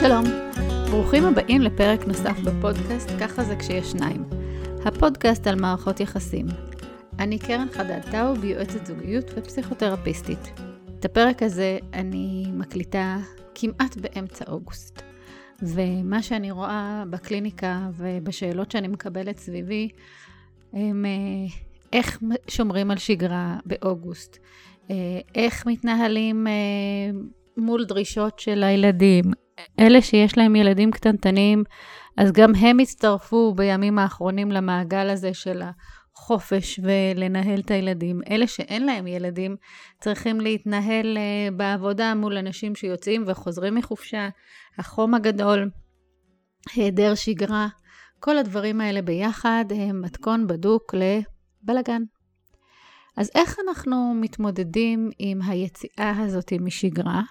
שלום, ברוכים הבאים לפרק נוסף בפודקאסט "ככה זה כשיש שניים", הפודקאסט על מערכות יחסים. אני קרן חדד טאוב, יועצת זוגיות ופסיכותרפיסטית. את הפרק הזה אני מקליטה כמעט באמצע אוגוסט. ומה שאני רואה בקליניקה ובשאלות שאני מקבלת סביבי, הם אה, איך שומרים על שגרה באוגוסט, אה, איך מתנהלים אה, מול דרישות של הילדים. אלה שיש להם ילדים קטנטנים, אז גם הם הצטרפו בימים האחרונים למעגל הזה של החופש ולנהל את הילדים. אלה שאין להם ילדים צריכים להתנהל בעבודה מול אנשים שיוצאים וחוזרים מחופשה, החום הגדול, היעדר שגרה, כל הדברים האלה ביחד הם מתכון בדוק לבלגן. אז איך אנחנו מתמודדים עם היציאה הזאת משגרה?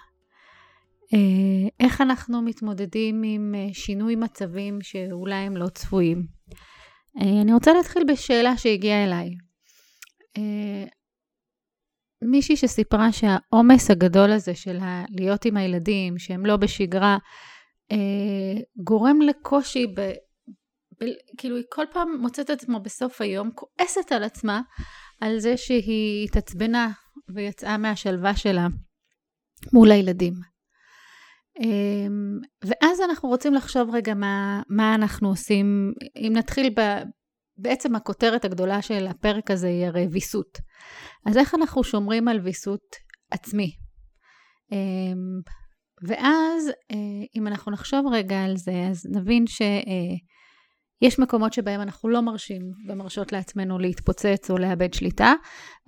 אה, איך אנחנו מתמודדים עם אה, שינוי מצבים שאולי הם לא צפויים? אה, אני רוצה להתחיל בשאלה שהגיעה אליי. מישהי שסיפרה שהעומס הגדול הזה של להיות עם הילדים, שהם לא בשגרה, גורם לקושי ב... כאילו היא כל פעם מוצאת את עצמה בסוף היום כועסת על עצמה על זה שהיא התעצבנה ויצאה מהשלווה שלה מול הילדים. אמ, ואז אנחנו רוצים לחשוב רגע מה, מה אנחנו עושים, אם נתחיל ב... בעצם הכותרת הגדולה של הפרק הזה היא הרי ויסות. אז איך אנחנו שומרים על ויסות עצמי? אמ, ואז אה, אם אנחנו נחשוב רגע על זה, אז נבין ש... יש מקומות שבהם אנחנו לא מרשים ומרשות לעצמנו להתפוצץ או לאבד שליטה,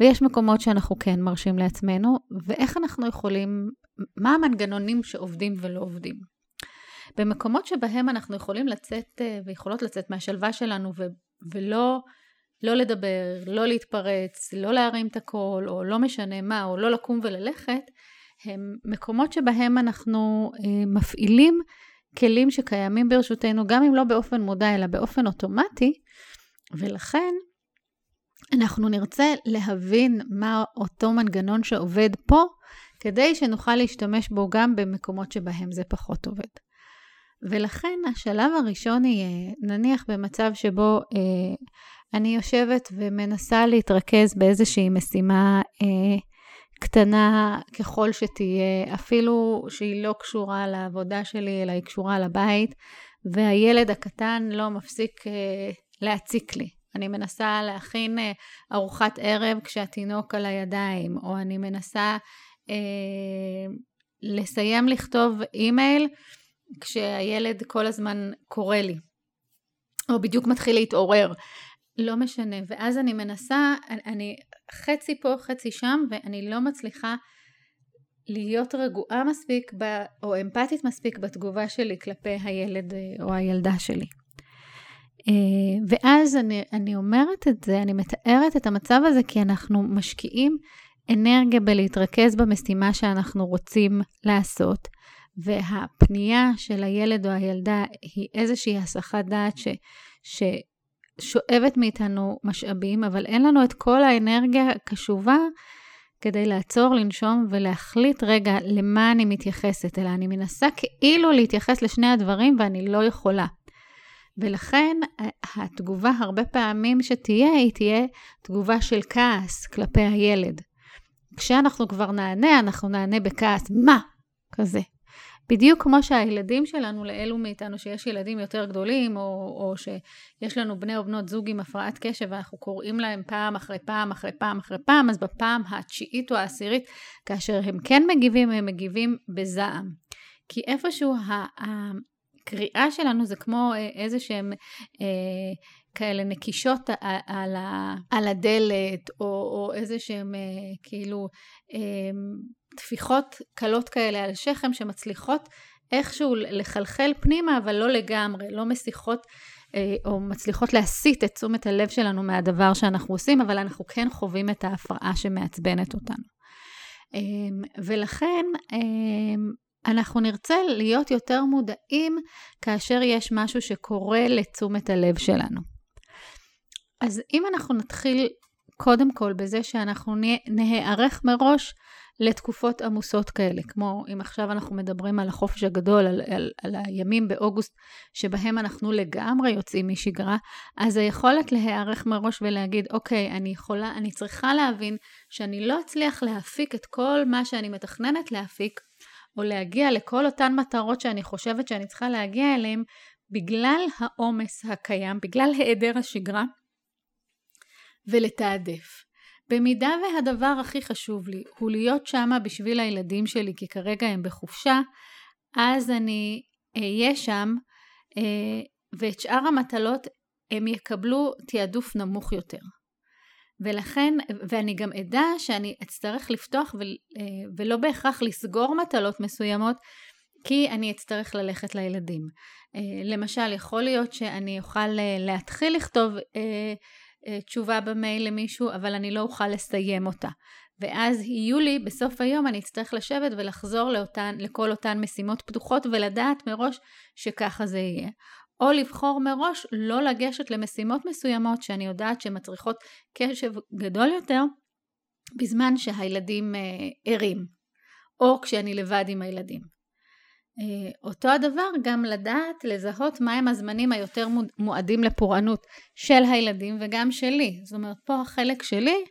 ויש מקומות שאנחנו כן מרשים לעצמנו, ואיך אנחנו יכולים, מה המנגנונים שעובדים ולא עובדים. במקומות שבהם אנחנו יכולים לצאת אה, ויכולות לצאת מהשלווה שלנו ו- ולא לא לדבר, לא להתפרץ, לא להרים את הקול, או לא משנה מה, או לא לקום וללכת, הם מקומות שבהם אנחנו אה, מפעילים כלים שקיימים ברשותנו, גם אם לא באופן מודע, אלא באופן אוטומטי, ולכן אנחנו נרצה להבין מה אותו מנגנון שעובד פה, כדי שנוכל להשתמש בו גם במקומות שבהם זה פחות עובד. ולכן השלב הראשון יהיה, נניח במצב שבו אה, אני יושבת ומנסה להתרכז באיזושהי משימה אה, קטנה ככל שתהיה, אפילו שהיא לא קשורה לעבודה שלי, אלא היא קשורה לבית, והילד הקטן לא מפסיק אה, להציק לי. אני מנסה להכין אה, ארוחת ערב כשהתינוק על הידיים, או אני מנסה אה, לסיים לכתוב אימייל כשהילד כל הזמן קורא לי, או בדיוק מתחיל להתעורר. לא משנה, ואז אני מנסה, אני חצי פה, חצי שם, ואני לא מצליחה להיות רגועה מספיק, ב, או אמפתית מספיק בתגובה שלי כלפי הילד אה, או הילדה שלי. אה, ואז אני, אני אומרת את זה, אני מתארת את המצב הזה כי אנחנו משקיעים אנרגיה בלהתרכז במשימה שאנחנו רוצים לעשות, והפנייה של הילד או הילדה היא איזושהי הסחת דעת ש, ש, שואבת מאיתנו משאבים, אבל אין לנו את כל האנרגיה הקשובה כדי לעצור, לנשום ולהחליט רגע למה אני מתייחסת, אלא אני מנסה כאילו להתייחס לשני הדברים ואני לא יכולה. ולכן התגובה הרבה פעמים שתהיה, היא תהיה תגובה של כעס כלפי הילד. כשאנחנו כבר נענה, אנחנו נענה בכעס, מה? כזה. בדיוק כמו שהילדים שלנו, לאלו מאיתנו שיש ילדים יותר גדולים, או, או שיש לנו בני או בנות זוג עם הפרעת קשב, ואנחנו קוראים להם פעם אחרי פעם אחרי פעם אחרי פעם, אז בפעם התשיעית או העשירית, כאשר הם כן מגיבים, הם מגיבים בזעם. כי איפשהו הקריאה שלנו זה כמו אה, איזה שהם אה, כאלה נקישות על, הדלת, או, או איזה שהם אה, כאילו טפיחות קלות כאלה על שכם שמצליחות איכשהו לחלחל פנימה, אבל לא לגמרי, לא מסיחות אה, או מצליחות להסיט את תשומת הלב שלנו מהדבר שאנחנו עושים, אבל אנחנו כן חווים את ההפרעה שמעצבנת אותנו. אמ, ולכן אמ, אנחנו נרצה להיות יותר מודעים כאשר יש משהו שקורה לתשומת הלב שלנו. אז אם אנחנו נתחיל קודם כל בזה שאנחנו נערך מראש לתקופות עמוסות כאלה, כמו אם עכשיו אנחנו מדברים על החופש הגדול, על, על, על הימים באוגוסט שבהם אנחנו לגמרי יוצאים משגרה, אז היכולת להיערך מראש ולהגיד, אוקיי, אני יכולה, אני צריכה להבין שאני לא אצליח להפיק את כל מה שאני מתכננת להפיק, או להגיע לכל אותן מטרות שאני חושבת שאני צריכה להגיע אליהן, בגלל העומס הקיים, בגלל היעדר השגרה, ולתעדף. במידה והדבר הכי חשוב לי הוא להיות שמה בשביל הילדים שלי, כי כרגע הם בחופשה, אז אני אהיה שם, אה, ואת שאר המטלות הם יקבלו תעדוף נמוך יותר. ולכן, ואני גם אדע שאני אצטרך לפתוח ו, אה, ולא בהכרח לסגור מטלות מסוימות, כי אני אצטרך ללכת לילדים. אה, למשל, יכול להיות שאני אוכל להתחיל לכתוב אה, תשובה במייל למישהו, אבל אני לא אוכל לסיים אותה. ואז יהיו לי, בסוף היום אני אצטרך לשבת ולחזור לאותן, לכל אותן משימות פתוחות ולדעת מראש שככה זה יהיה. או לבחור מראש לא לגשת למשימות מסוימות שאני יודעת שמצריכות קשב גדול יותר, בזמן שהילדים אה, ערים, או כשאני לבד עם הילדים. אה, אותו הדבר גם לדעת לזהות מהם הזמנים היותר מועדים לפורענות של הילדים וגם שלי. זאת אומרת, פה החלק שלי,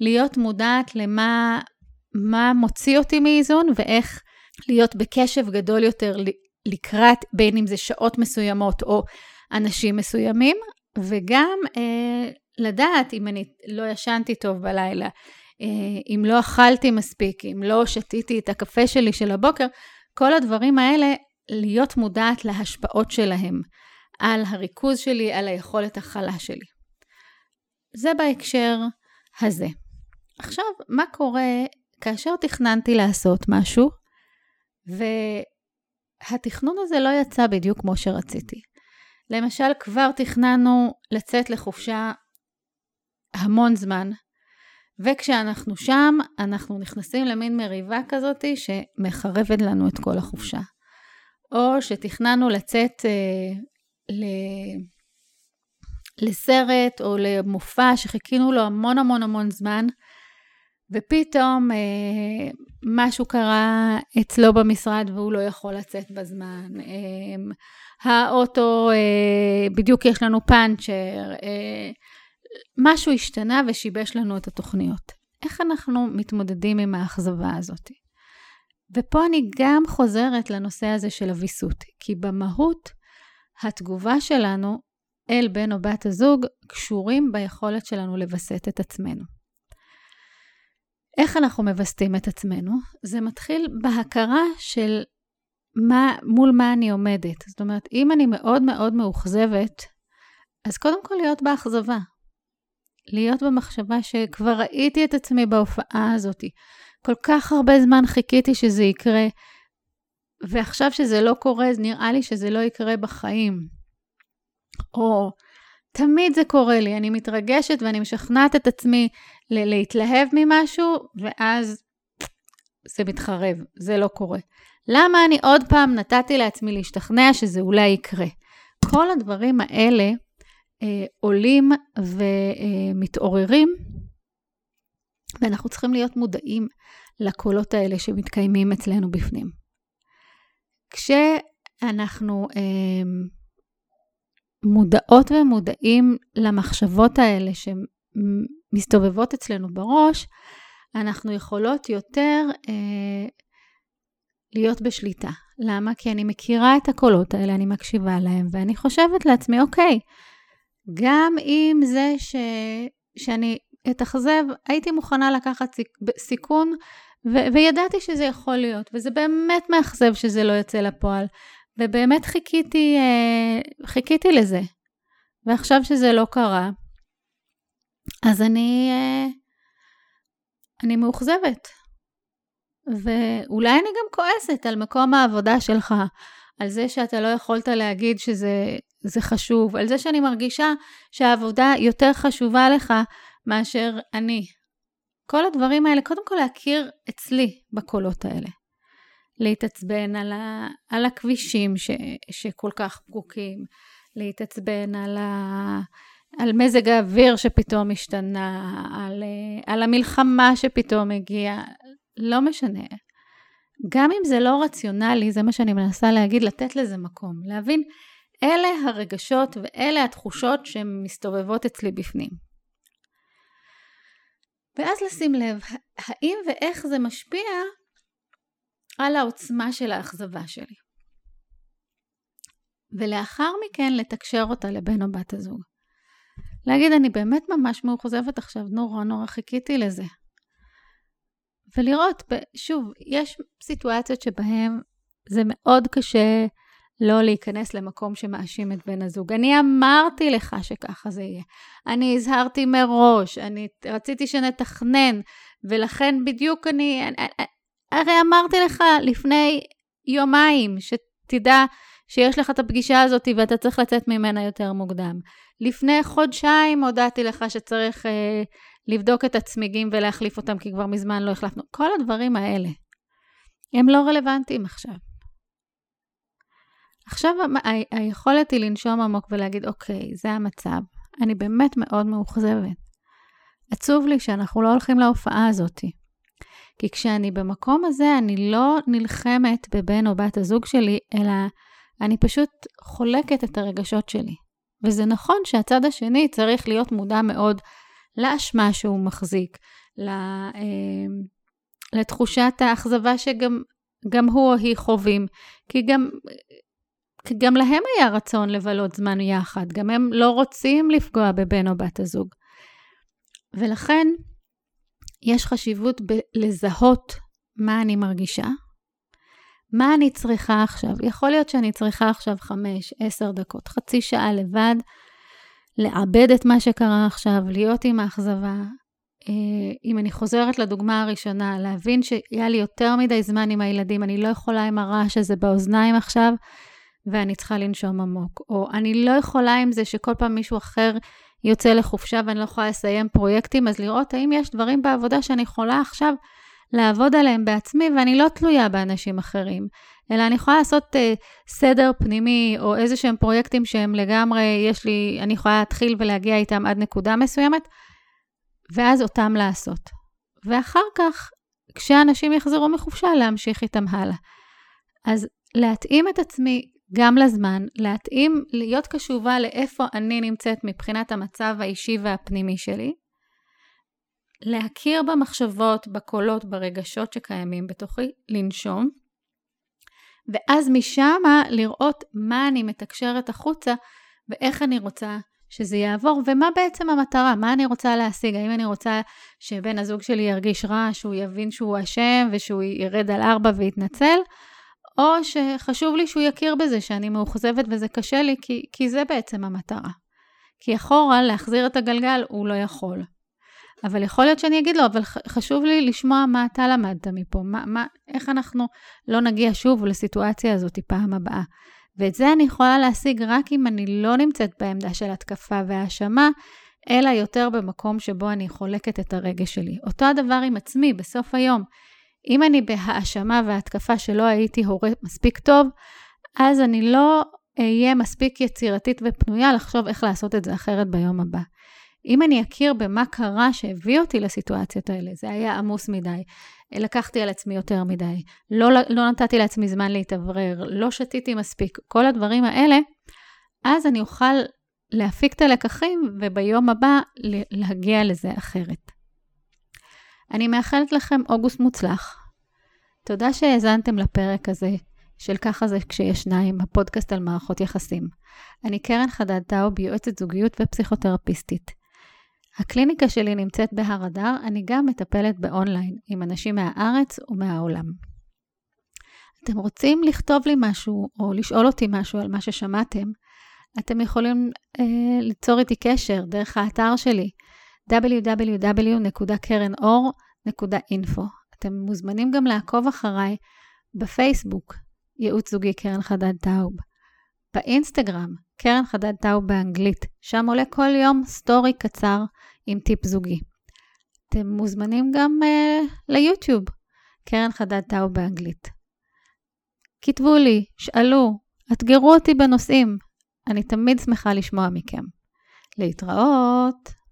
להיות מודעת למה מה מוציא אותי מאיזון ואיך להיות בקשב גדול יותר לקראת, בין אם זה שעות מסוימות או אנשים מסוימים, וגם אה, לדעת אם אני לא ישנתי טוב בלילה, אה, אם לא אכלתי מספיק, אם לא שתיתי את הקפה שלי של הבוקר, כל הדברים האלה, להיות מודעת להשפעות שלהם על הריכוז שלי, על היכולת הכלה שלי. זה בהקשר הזה. עכשיו, מה קורה כאשר תכננתי לעשות משהו, והתכנון הזה לא יצא בדיוק כמו שרציתי. למשל, כבר תכננו לצאת לחופשה המון זמן, וכשאנחנו שם, אנחנו נכנסים למין מריבה כזאת שמחרבת לנו את כל החופשה. או שתכננו לצאת אה, ל... לסרט או למופע שחיכינו לו המון המון המון זמן, ופתאום אה, משהו קרה אצלו במשרד והוא לא יכול לצאת בזמן. אה, האוטו, אה, בדיוק יש לנו פאנצ'ר, אה, משהו השתנה ושיבש לנו את התוכניות. איך אנחנו מתמודדים עם האכזבה הזאת? ופה אני גם חוזרת לנושא הזה של הוויסות, כי במהות התגובה שלנו אל בן או בת הזוג קשורים ביכולת שלנו לווסת את עצמנו. איך אנחנו מווסתים את עצמנו? זה מתחיל בהכרה של מה, מול מה אני עומדת. זאת אומרת, אם אני מאוד מאוד מאוכזבת, אז קודם כל להיות באכזבה. להיות במחשבה שכבר ראיתי את עצמי בהופעה הזאת. כל כך הרבה זמן חיכיתי שזה יקרה, ועכשיו שזה לא קורה, אז נראה לי שזה לא יקרה בחיים. או תמיד זה קורה לי, אני מתרגשת ואני משכנעת את עצמי להתלהב ממשהו, ואז זה מתחרב, זה לא קורה. למה אני עוד פעם נתתי לעצמי להשתכנע שזה אולי יקרה? כל הדברים האלה עולים ומתעוררים, ואנחנו צריכים להיות מודעים לקולות האלה שמתקיימים אצלנו בפנים. כשאנחנו אה, מודעות ומודעים למחשבות האלה שמסתובבות אצלנו בראש, אנחנו יכולות יותר אה, להיות בשליטה. למה? כי אני מכירה את הקולות האלה, אני מקשיבה להם, ואני חושבת לעצמי, אוקיי, גם עם זה ש... שאני אתאכזב, הייתי מוכנה לקחת סיכון, ו... וידעתי שזה יכול להיות, וזה באמת מאכזב שזה לא יוצא לפועל. ובאמת חיכיתי, אה, חיכיתי לזה. ועכשיו שזה לא קרה, אז אני, אה, אני מאוכזבת. ואולי אני גם כועסת על מקום העבודה שלך, על זה שאתה לא יכולת להגיד שזה זה חשוב, על זה שאני מרגישה שהעבודה יותר חשובה לך מאשר אני. כל הדברים האלה, קודם כל להכיר אצלי בקולות האלה. להתעצבן על, ה, על הכבישים ש, שכל כך פקוקים, להתעצבן על, ה, על מזג האוויר שפתאום השתנה, על, על המלחמה שפתאום הגיעה. לא משנה. גם אם זה לא רציונלי, זה מה שאני מנסה להגיד, לתת לזה מקום. להבין, אלה הרגשות ואלה התחושות שמסתובבות אצלי בפנים. ואז לשים לב, האם ואיך זה משפיע על העוצמה של האכזבה שלי. ולאחר מכן לתקשר אותה לבן או בת הזוג. להגיד, אני באמת ממש מאוכזבת עכשיו, נורא נורא חיכיתי לזה. ולראות, שוב, יש סיטואציות שבהן זה מאוד קשה לא להיכנס למקום שמאשים את בן הזוג. אני אמרתי לך שככה זה יהיה. אני הזהרתי מראש, אני רציתי שנתכנן, ולכן בדיוק אני... אני הרי אמרתי לך לפני יומיים, שתדע שיש לך את הפגישה הזאת ואתה צריך לצאת ממנה יותר מוקדם. לפני חודשיים הודעתי לך שצריך אה, לבדוק את הצמיגים ולהחליף אותם, כי כבר מזמן לא החלפנו. כל הדברים האלה, הם לא רלוונטיים עכשיו. עכשיו ה- היכולת היא לנשום עמוק ולהגיד, אוקיי, זה המצב. אני באמת מאוד מאוכזבת. עצוב לי שאנחנו לא הולכים להופעה הזאת. כי כשאני במקום הזה, אני לא נלחמת בבן או בת הזוג שלי, אלא אני פשוט חולקת את הרגשות שלי. וזה נכון שהצד השני צריך להיות מודע מאוד לאשמה שהוא מחזיק, אה, לתחושת האכזבה שגם הוא או היא חווים, כי גם, גם להם היה רצון לבלות זמן יחד, גם הם לא רוצים לפגוע בבן או בת הזוג. ולכן יש חשיבות בלזהות מה אני מרגישה, מה אני צריכה עכשיו? יכול להיות שאני צריכה עכשיו חמש, עשר דקות, חצי שעה לבד, לעבד את מה שקרה עכשיו, להיות עם האכזבה. אה, אם אני חוזרת לדוגמה הראשונה, להבין שהיה לי יותר מדי זמן עם הילדים, אני לא יכולה עם הרעש הזה באוזניים עכשיו, ואני צריכה לנשום עמוק. או אני לא יכולה עם זה שכל פעם מישהו אחר יוצא לחופשה ואני לא יכולה לסיים פרויקטים, אז לראות האם יש דברים בעבודה שאני יכולה עכשיו לעבוד עליהם בעצמי, ואני לא תלויה באנשים אחרים, אלא אני יכולה לעשות uh, סדר פנימי, או איזה שהם פרויקטים שהם לגמרי, יש לי, אני יכולה להתחיל ולהגיע איתם עד נקודה מסוימת, ואז אותם לעשות. ואחר כך, כשאנשים יחזרו מחופשה, להמשיך איתם הלאה. אז להתאים את עצמי גם לזמן, להתאים, להיות קשובה לאיפה אני נמצאת מבחינת המצב האישי והפנימי שלי, להכיר במחשבות, בקולות, ברגשות שקיימים בתוכי, לנשום, ואז משם לראות מה אני מתקשרת החוצה ואיך אני רוצה שזה יעבור, ומה בעצם המטרה, מה אני רוצה להשיג, האם אני רוצה שבן הזוג שלי ירגיש רע, שהוא יבין שהוא אשם ושהוא ירד על ארבע ויתנצל, או שחשוב לי שהוא יכיר בזה שאני מאוכזבת וזה קשה לי, כי, כי זה בעצם המטרה. כי אחורה, להחזיר את הגלגל, הוא לא יכול. אבל יכול להיות שאני אגיד לו, אבל חשוב לי לשמוע מה אתה למדת מפה, מה, מה, איך אנחנו לא נגיע שוב לסיטואציה הזאת פעם הבאה. ואת זה אני יכולה להשיג רק אם אני לא נמצאת בעמדה של התקפה והאשמה, אלא יותר במקום שבו אני חולקת את הרגש שלי. אותו הדבר עם עצמי, בסוף היום. אם אני בהאשמה והתקפה שלא הייתי הורה מספיק טוב, אז אני לא אהיה מספיק יצירתית ופנויה לחשוב איך לעשות את זה אחרת ביום הבא. אם אני אכיר במה קרה שהביא אותי לסיטואציות האלה, זה היה עמוס מדי, לקחתי על עצמי יותר מדי, לא, לא נתתי לעצמי זמן להתאוורר, לא שתיתי מספיק, כל הדברים האלה, אז אני אוכל להפיק את הלקחים וביום הבא להגיע לזה אחרת. אני מאחלת לכם אוגוסט מוצלח. תודה שהאזנתם לפרק הזה של ככה זה כשיש שניים, הפודקאסט על מערכות יחסים. אני קרן חדד טאוב, יועצת זוגיות ופסיכותרפיסטית. הקליניקה שלי נמצאת בהר אדר, אני גם מטפלת באונליין עם אנשים מהארץ ומהעולם. אתם רוצים לכתוב לי משהו או לשאול אותי משהו על מה ששמעתם, אתם יכולים אה, ליצור איתי קשר דרך האתר שלי www.קרנאור.info. אתם מוזמנים גם לעקוב אחריי בפייסבוק, ייעוץ זוגי קרן חדד טאוב. באינסטגרם, קרן חדד טאוב באנגלית, שם עולה כל יום סטורי קצר עם טיפ זוגי. אתם מוזמנים גם uh, ליוטיוב, קרן חדד טאו באנגלית. כתבו לי, שאלו, אתגרו אותי בנושאים. אני תמיד שמחה לשמוע מכם. להתראות.